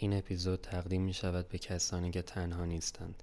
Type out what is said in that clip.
این اپیزود تقدیم می شود به کسانی که تنها نیستند.